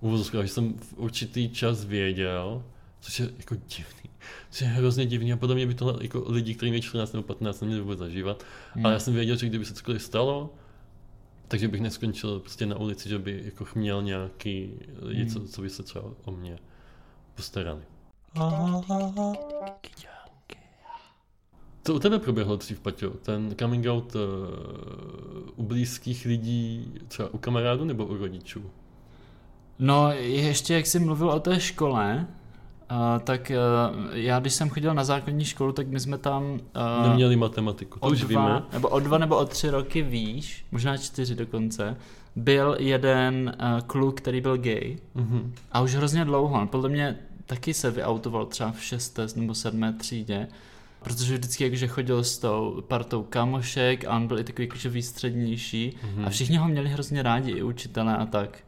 V úvozovkách, že jsem v určitý čas věděl, což je jako divný. Což je hrozně divný a podle mě by tohle jako lidi, kteří měli 14 nebo 15, neměli vůbec zažívat. Hmm. Ale já jsem věděl, že kdyby se cokoliv stalo, takže bych neskončil prostě na ulici, že by jako měl nějaký lidi, co, co by se třeba o mě postarali. Co u tebe proběhlo dřív, Paťo? Ten coming out uh, u blízkých lidí, třeba u kamarádů nebo u rodičů? No, ještě jak jsi mluvil o té škole, uh, tak uh, já když jsem chodil na základní školu, tak my jsme tam uh, Neměli matematiku, to už dva, víme. nebo o dva nebo o tři roky výš, možná čtyři dokonce, byl jeden uh, kluk, který byl gay Mhm. a už hrozně dlouho, on podle mě taky se vyautoval třeba v šesté nebo sedmé třídě, protože vždycky jakože chodil s tou partou kamošek a on byl i takový jakože výstřednější Mhm. a všichni ho měli hrozně rádi, i učitelé a tak.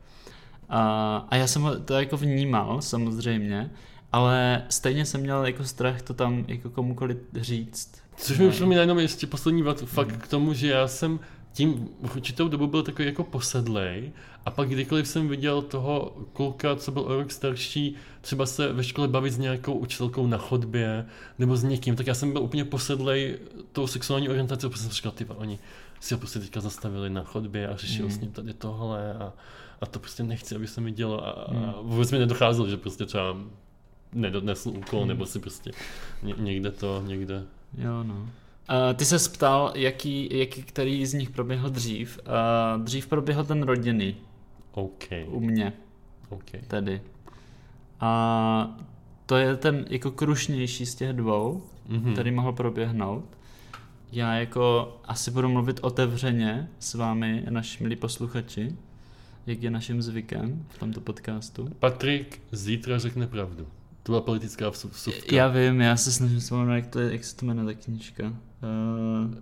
A, a já jsem ho to jako vnímal samozřejmě, ale stejně jsem měl jako strach to tam jako komukoliv říct. Což mi připomíná jenom ještě poslední vat, fakt Mhm. k tomu, že já jsem tím v určitou dobu byl takový jako posedlej a pak kdykoliv jsem viděl toho kluka, co byl o rok starší, třeba se ve škole bavit s nějakou učitelkou na chodbě nebo s někým, tak já jsem byl úplně posedlej tou sexuální orientací, protože jsem říkal, ty oni si ho prostě teďka zastavili na chodbě a řešil Mm. s ním tady tohle a, a to prostě nechci, aby se mi dělo a, a Mm. vůbec mi nedocházelo, že prostě třeba nedodnesl úkol, Mm. nebo si prostě ně, někde to, někde. Jo, no. Uh, ty se ptal, jaký, jaký, který z nich proběhl dřív. Uh, dřív proběhl ten rodinný, OK, u mě OK. tedy. A to je ten jako krušnější z těch dvou, Mhm. který mohl proběhnout. Já jako asi budu mluvit otevřeně s vámi, naši milí posluchači, jak je naším zvykem v tomto podcastu. Patrik zítra řekne pravdu. To byla politická vsu- vsuvka. Já vím, já se snažím vzpomenout, jak, to je, jak se to jmenuje ta knížka. Uh,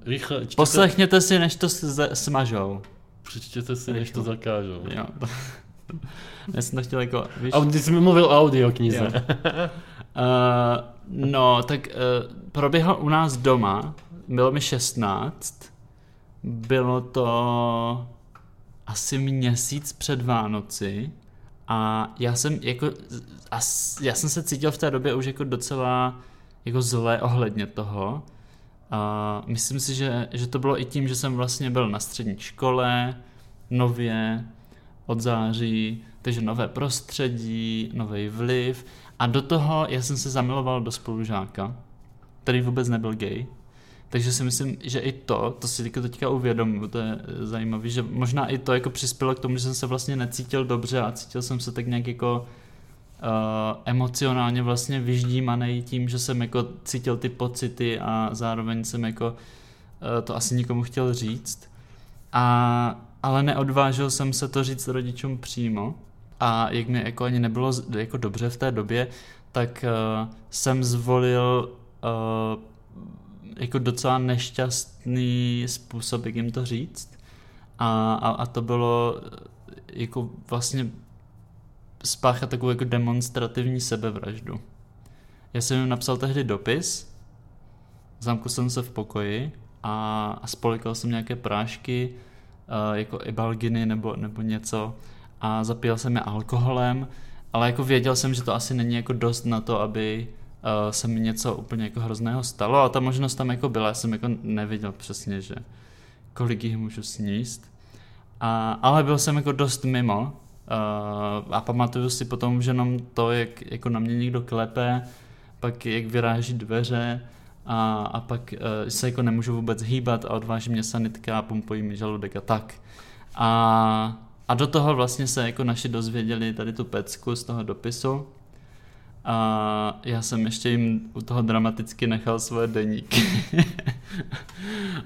Rychle, čtěte, poslechněte si, než to smažou. přečtěte si, než to Rychle. zakážou. Jo. Já jsem to chtěl jako, víš? A ty jsi mi mluvil o audioknize. Jo. Uh, no, tak uh, proběhl u nás doma, bylo mi 16, bylo to asi měsíc před Vánoci a já jsem jako, já jsem se cítil v té době už jako docela jako zle ohledně toho. A myslím si, že, že to bylo i tím, že jsem vlastně byl na střední škole, nově, od září, takže nové prostředí, nový vliv a do toho já jsem se zamiloval do spolužáka, který vůbec nebyl gay. Takže si myslím, že i to, to si teďka, uvědomuji, to je zajímavé, že možná i to jako přispělo k tomu, že jsem se vlastně necítil dobře a cítil jsem se tak nějak jako uh, emocionálně vlastně vyždímaný tím, že jsem jako cítil ty pocity a zároveň jsem jako uh, to asi nikomu chtěl říct. A, ale neodvážil jsem se to říct rodičům přímo a jak mi jako ani nebylo jako dobře v té době, tak uh, jsem zvolil uh, jako docela nešťastný způsob, jak jim to říct. A, a, a to bylo eh, jako vlastně spáchat takovou jako demonstrativní sebevraždu. Já jsem jim napsal tehdy dopis, zamkl jsem se v pokoji a, a spolikal jsem nějaké prášky, uh, jako ibalginy nebo, nebo něco a zapíjel jsem je alkoholem, ale jako věděl jsem, že to asi není jako dost na to, aby se mi něco úplně jako hrozného stalo a ta možnost tam jako byla, já jsem jako nevěděl přesně, že kolik jich můžu sníst. A, ale byl jsem jako dost mimo uh, a pamatuju si potom už jenom to, jak jako na mě někdo klepe, pak jak vyráží dveře a, a pak uh, se jako nemůžu vůbec hýbat a odváží mě sanitka a pumpují mi žaludek a tak. A, a do toho vlastně se jako naši dozvěděli tady tu pecku z toho dopisu a já jsem ještě jim u toho dramaticky nechal svoje deníky,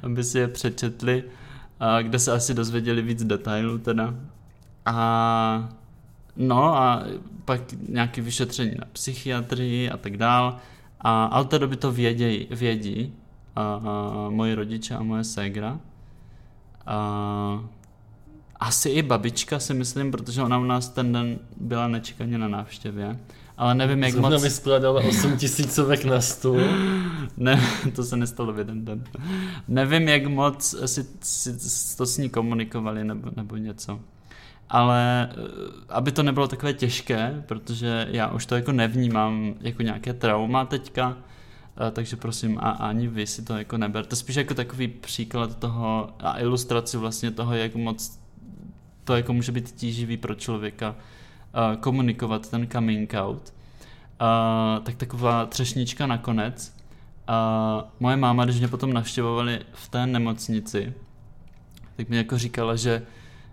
aby si je přečetli, kde se asi dozvěděli víc detailů teda. A no a pak nějaké vyšetření na psychiatrii a tak dál. A, ale té doby to vědějí, vědí a, a moji rodiče a moje ségra. A, asi i babička si myslím, protože ona u nás ten den byla nečekaně na návštěvě. Ale nevím, jak Zrovna moc... mi skládala 8 tisícovek na stůl. Ne, to se nestalo v jeden den. Nevím, jak moc si, si to s ní komunikovali nebo, nebo něco. Ale eh, aby to nebylo takové těžké, protože já už to jako nevnímám jako nějaké trauma teďka, eh, takže prosím a ani vy si to jako neberte. Spíš jako takový příklad toho a ilustraci vlastně toho, jak moc to jako může být tíživý pro člověka eh, komunikovat ten coming out. Uh, tak taková třešnička nakonec. A moje máma, když mě potom navštěvovali v té nemocnici, tak mi jako říkala, že,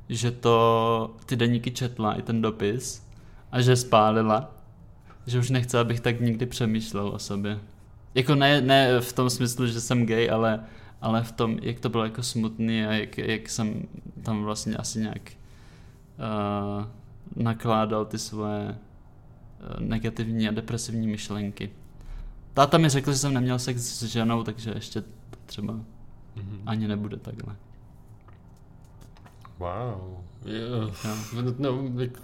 že to ty deníky četla i ten dopis a že spálila, že už nechce, abych tak nikdy přemýšlel o sobě. Jako ne, ne v tom smyslu, že jsem gay, ale, ale v tom, jak to bylo jako smutný a jak, jak jsem tam vlastně asi nějak uh, nakládal ty svoje uh, negativní a depresivní myšlenky. Táta mi řekl, že jsem neměl sex s ženou, takže ještě třeba Mhm. ani nebude takhle. Wow. Yeah. No, jak,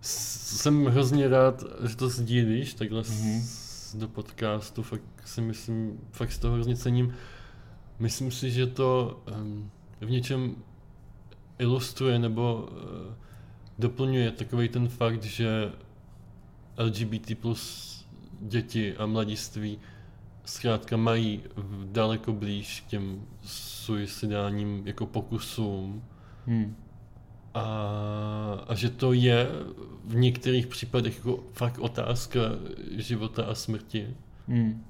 s- jsem hrozně rád, že to sdílíš takhle Mhm. s, do podcastu, fakt si myslím, fakt si to hrozně cením. Myslím si, že to um, v něčem ilustruje nebo uh, doplňuje takový ten fakt, že LGBT plus děti a mladiství zkrátka mají daleko blíž k těm suicidálním jako pokusům Hmm. a, a že to je v některých případech jako fakt otázka života a smrti. Hmm.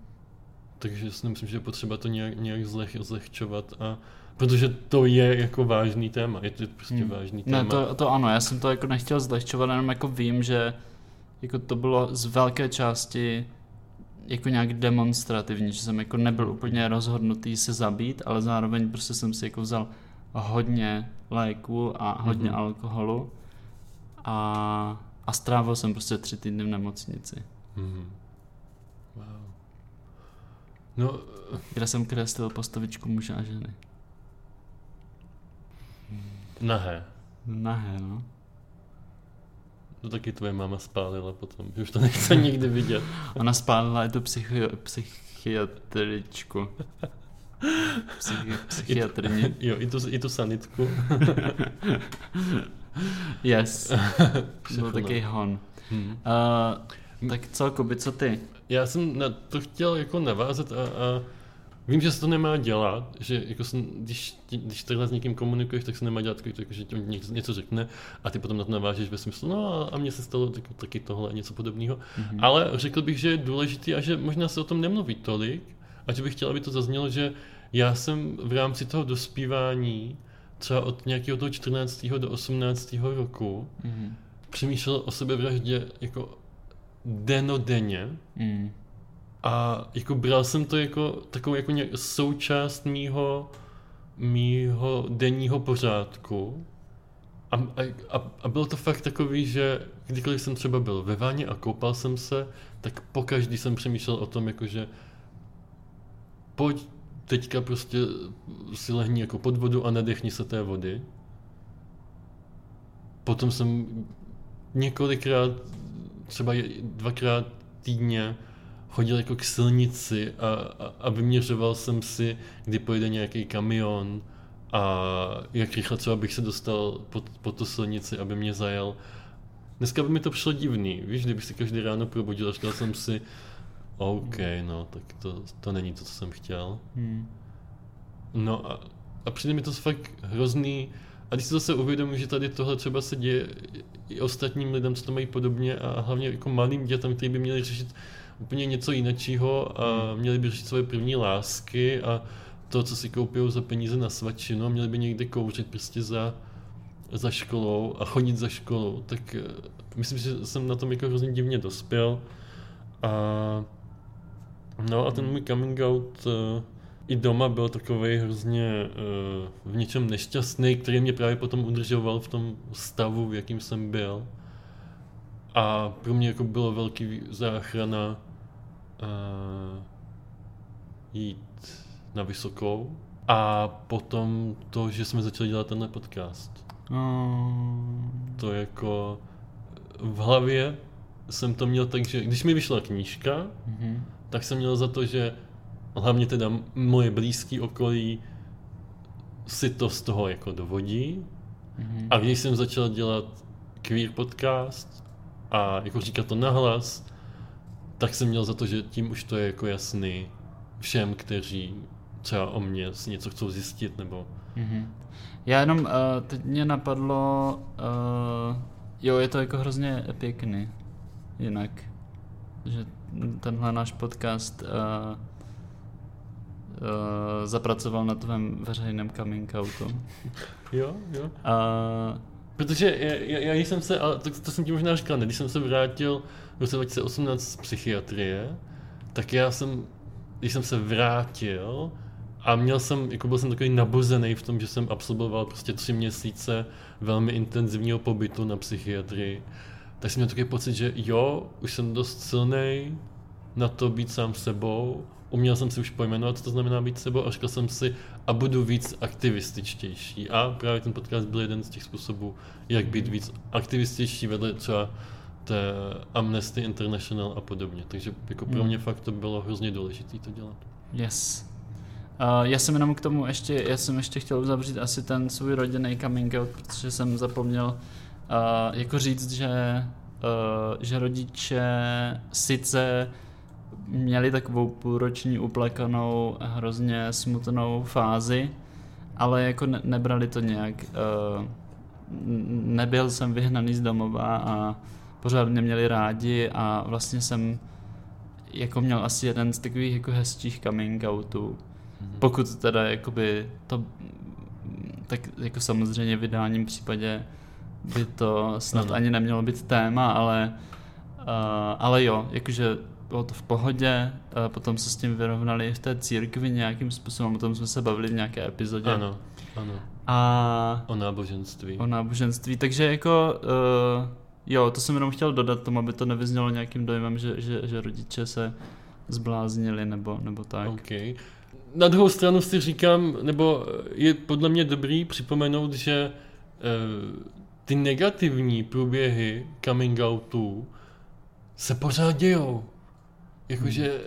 Takže si nemyslím, že je potřeba to nějak, nějak zleh, zlehčovat a protože to je jako vážný téma, je to prostě Hmm. vážný téma. Ne, to, to ano, já jsem to jako nechtěl zlehčovat, jenom jako vím, že jako to bylo z velké části jako nějak demonstrativní, že jsem jako nebyl úplně rozhodnutý se zabít, ale zároveň prostě jsem si jako vzal hodně léku a hodně Mhm. alkoholu a, a strávil jsem prostě tři týdny v nemocnici, Hmm. Wow. No, kde jsem kreslil postavičku muže a ženy. Nahé. Nahé, no. To taky tvoje máma spálila potom, že už to nechce nikdy vidět. Ona spálila i tu psychi- psychiatričku. Psychi- psychiatrně. Jo, i tu, i tu sanitku. Yes. Byl taky hon. Hmm. Uh, tak co, Kuby, co ty? Já jsem na to chtěl jako navázat a, a vím, že se to nemá dělat, že jako jsem, když, když takhle s někým komunikuješ, tak se nemá dělat to, jako, že ti něco, něco řekne a ty potom na to navážeš ve smyslu, no a, mně se stalo tak, taky tohle a něco podobného. Mhm. Ale řekl bych, že je důležitý a že možná se o tom nemluví tolik a že bych chtěl, aby to zaznělo, že já jsem v rámci toho dospívání třeba od nějakého toho 14. do 18. roku Mhm. přemýšlel o sebevraždě jako denodenně Mm. A jako bral jsem to jako takovou jako součást mýho, mýho denního pořádku a, a, a, bylo to fakt takový, že kdykoliv jsem třeba byl ve vaně a koupal jsem se, tak po každý jsem přemýšlel o tom, jakože pojď teďka prostě si lehni jako pod vodu a nadechni se té vody. Potom jsem několikrát, třeba dvakrát týdně chodil jako k silnici a, a, a vyměřoval jsem si, kdy pojede nějaký kamion a jak rychle třeba bych se dostal pod, pod tu silnici, aby mě zajel. Dneska by mi to přišlo divný, víš, kdybych si každý ráno probudil a říkal jsem si, OK, no, tak to, to není to, co jsem chtěl. Mm. No a, a přijde mi to fakt hrozný. A když si zase uvědomím, že tady tohle třeba se děje i ostatním lidem, co to mají podobně a hlavně jako malým dětem, kteří by měli řešit úplně něco jiného a měli by řešit svoje první lásky a to, co si koupí za peníze na svačinu a měli by někde kouřit prostě za, za školou a chodit za školou, tak eh, myslím, že jsem na tom jako hrozně divně dospěl a no a ten můj coming out eh, i doma byl takový hrozně eh, v něčem nešťastný, který mě právě potom udržoval v tom stavu, v jakým jsem byl. A pro mě jako bylo velký záchrana uh, jít na vysokou. A potom to, že jsme začali dělat tenhle podcast. Oh. To jako v hlavě jsem to měl tak, že když mi vyšla knížka, Mhm. tak jsem měl za to, že hlavně teda moje blízké okolí si to z toho jako dovodí. Mhm. A když jsem začal dělat queer podcast a jako říkat to nahlas, tak jsem měl za to, že tím už to je jako jasný všem, kteří třeba o mě si něco chcou zjistit, nebo Mhm. Já jenom, uh, teď mě napadlo, uh, jo, je to jako hrozně pěkný, jinak, že tenhle náš podcast uh, uh, zapracoval na tvém veřejném coming outu. jo, jo. Uh, Protože já, já, já jsem se, ale to, to jsem ti možná říkal, ne, když jsem se vrátil v roce 2018 z psychiatrie, tak já jsem, když jsem se vrátil a měl jsem, jako byl jsem takový nabuzený v tom, že jsem absolvoval prostě tři měsíce velmi intenzivního pobytu na psychiatrii, tak jsem měl takový pocit, že jo, už jsem dost silný na to být sám sebou, uměl jsem si už pojmenovat, co to znamená být sebou a říkal jsem si, a budu víc aktivističtější. A právě ten podcast byl jeden z těch způsobů, jak být víc aktivističtější vedle třeba té Amnesty International a podobně. Takže jako pro Hmm. mě fakt to bylo hrozně důležité to dělat. yes. Uh, já jsem jenom k tomu ještě, já jsem ještě chtěl uzavřít asi ten svůj rodinný coming out, protože jsem zapomněl uh, jako říct, že, uh, že rodiče sice měli takovou půlroční uplakanou, hrozně smutnou fázi, ale jako ne, nebrali to nějak. Uh, nebyl jsem vyhnaný z domova a pořád mě měli rádi a vlastně jsem jako měl asi jeden z takových jako hezčích coming outů. Mhm. Pokud teda jakoby to tak jako samozřejmě v ideálním případě by to snad Ano. ani nemělo být téma, ale uh, ale jo, jakože bylo to v pohodě, uh, potom se s tím vyrovnali i v té církvi nějakým způsobem, o tom jsme se bavili v nějaké epizodě. Ano, ano. A O náboženství. o náboženství, takže jako uh, jo, to jsem jenom chtěl dodat tomu, aby to nevyznělo nějakým dojmem, že, že, že rodiče se zbláznili nebo, nebo tak. OK. Na druhou stranu si říkám, nebo je podle mě dobrý připomenout, že eh, ty negativní průběhy coming outů se pořád dějou. Jakože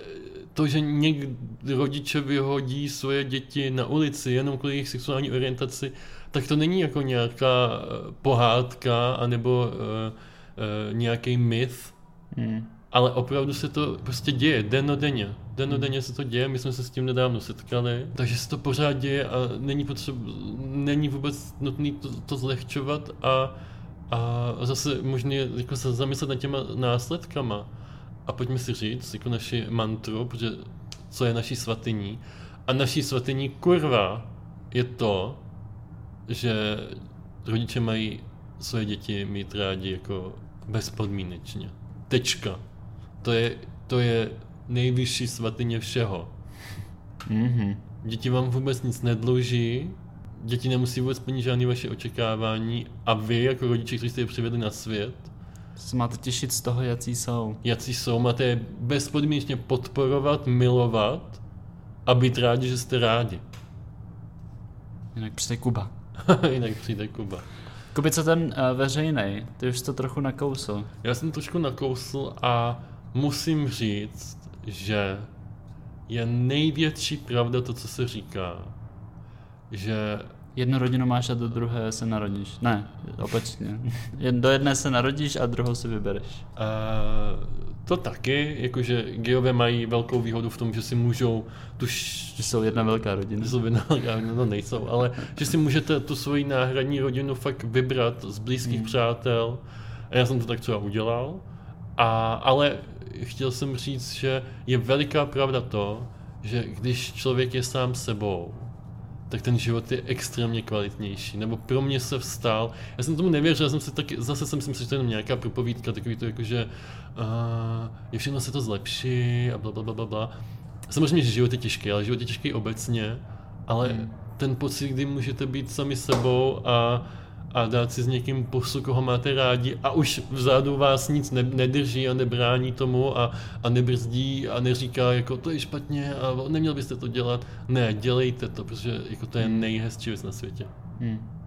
to, že někdo rodiče vyhodí svoje děti na ulici jenom kvůli jejich sexuální orientaci, tak to není jako nějaká eh, pohádka anebo uh, uh, nějaký myth, Hmm. ale opravdu se to prostě děje, dennodenně. Dennodenně se to děje, my jsme se s tím nedávno setkali, takže se to pořád děje a není potřeba, není vůbec nutný to, to zlehčovat a, a zase možná jako se zamyslet nad těma následkama. A pojďme si říct, jako naši mantru, protože co je naší svatyní. A naší svatyní kurva je to, že rodiče mají své děti mít rádi jako bezpodmínečně. Tečka. To je, to je nejvyšší svatyně všeho. Mhm. Děti vám vůbec nic nedluží, děti nemusí vůbec plnit žádné vaše očekávání a vy jako rodiče, kteří jste je přivedli na svět, Se máte těšit z toho, jací jsou. jací jsou, máte je bezpodmínečně podporovat, milovat a být rádi, že jste rádi. Jinak přijde Kuba. Jinak přijde Kuba. Kubi, co ten uh, veřejný? Ty už jsi to trochu nakousl. Já jsem trošku nakousl a musím říct, že je největší pravda to, co se říká, že Jednu rodinu máš a do druhé se narodíš. Ne, opačně. Do jedné se narodíš a druhou si vybereš. uh, to taky, jakože geové mají velkou výhodu v tom, že si můžou tu š- Že jsou jedna velká rodina. jsou vynalekány, no nejsou, ale že si můžete tu svoji náhradní rodinu fakt vybrat z blízkých Hmm. přátel. A já jsem to tak třeba udělal. A, ale chtěl jsem říct, že je veliká pravda to, že když člověk je sám sebou, tak ten život je extrémně kvalitnější. Nebo pro mě se vstal. Já jsem tomu nevěřil, já jsem si taky, zase jsem si myslel, že to je jenom nějaká propovídka, takový to jako, že uh, je všechno se to zlepší a bla, bla, bla, bla, bla. Samozřejmě, že život je těžký, ale život je těžký obecně, ale Hmm. ten pocit, kdy můžete být sami sebou a, a dát si s někým pusu, koho máte rádi a už vzadu vás nic ne, nedrží a nebrání tomu a, a nebrzdí a neříká jako to je špatně a neměl byste to dělat. Ne, dělejte to, protože jako to je Hmm. nejhezčí věc na světě. Hmm.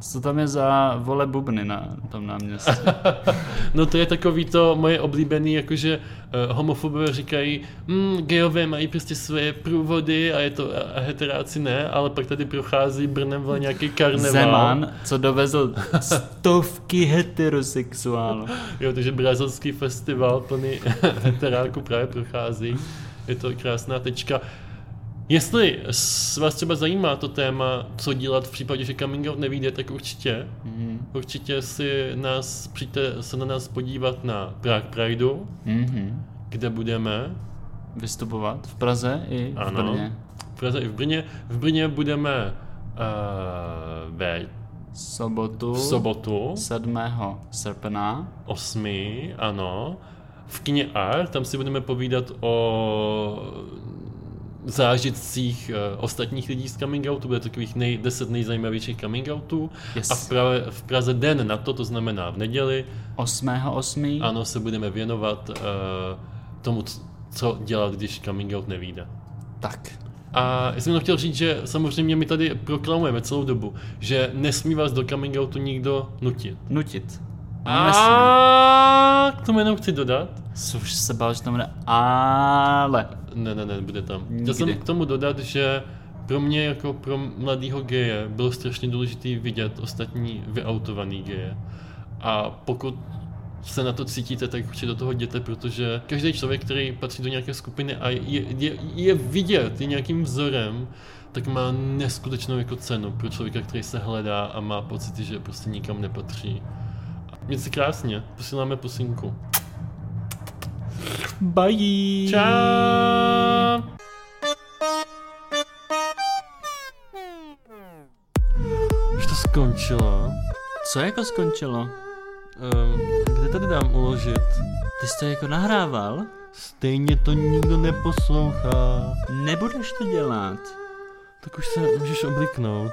Co tam je za vole bubny na tom náměstí? No to je takový to moje oblíbený, jakože uh, homofobové říkají, mm, gejové mají prostě své průvody a je to a heteráci ne, ale pak tady prochází Brnem vole nějaký karneval. Zeman, co dovezl stovky heterosexuálů. Jo, takže brazilský festival plný heteráků právě prochází. Je to krásná tečka. Jestli vás třeba zajímá to téma, co dělat v případě, že coming out nevíde, tak určitě. Mhm. Určitě si nás, přijďte se na nás podívat na Prague Prideu, Mhm. kde budeme Vystupovat v Praze i v Ano. Brně. v Praze i v Brně. V Brně budeme uh, ve Sobotu. v sobotu 7. srpna. 8. ano. V kině Art, tam si budeme povídat o zážitcích eh, ostatních lidí z coming outu, bude takových nej, 10 nejzajímavějších coming outů. Yes. A v, Praze, v Praze den na to, to znamená v neděli, 8.8. ano, se budeme věnovat uh, tomu, co dělat, když coming out nevíde. Tak. A já jsem jenom chtěl říct, že samozřejmě my tady proklamujeme celou dobu, že nesmí vás do coming outu nikdo nutit. Nutit. A k tomu jenom chci dodat. Už se bál, že tam bude ale. ne, ne, ne, bude tam. Nikdy. Chtěl jsem k tomu dodat, že pro mě jako pro mladého geje bylo strašně důležité vidět ostatní vyautovaný geje. A pokud se na to cítíte, tak určitě do toho jděte, protože každý člověk, který patří do nějaké skupiny a je, je, je vidět, je nějakým vzorem, tak má neskutečnou jako cenu pro člověka, který se hledá a má pocity, že prostě nikam nepatří. Mějte se krásně, posíláme pusinku. Bye! Čau! Už to skončilo. Co jako skončilo? Um, kde tady dám uložit? Ty jsi to jako nahrával? Stejně to nikdo neposlouchá. Nebudeš to dělat. Tak už se můžeš obliknout.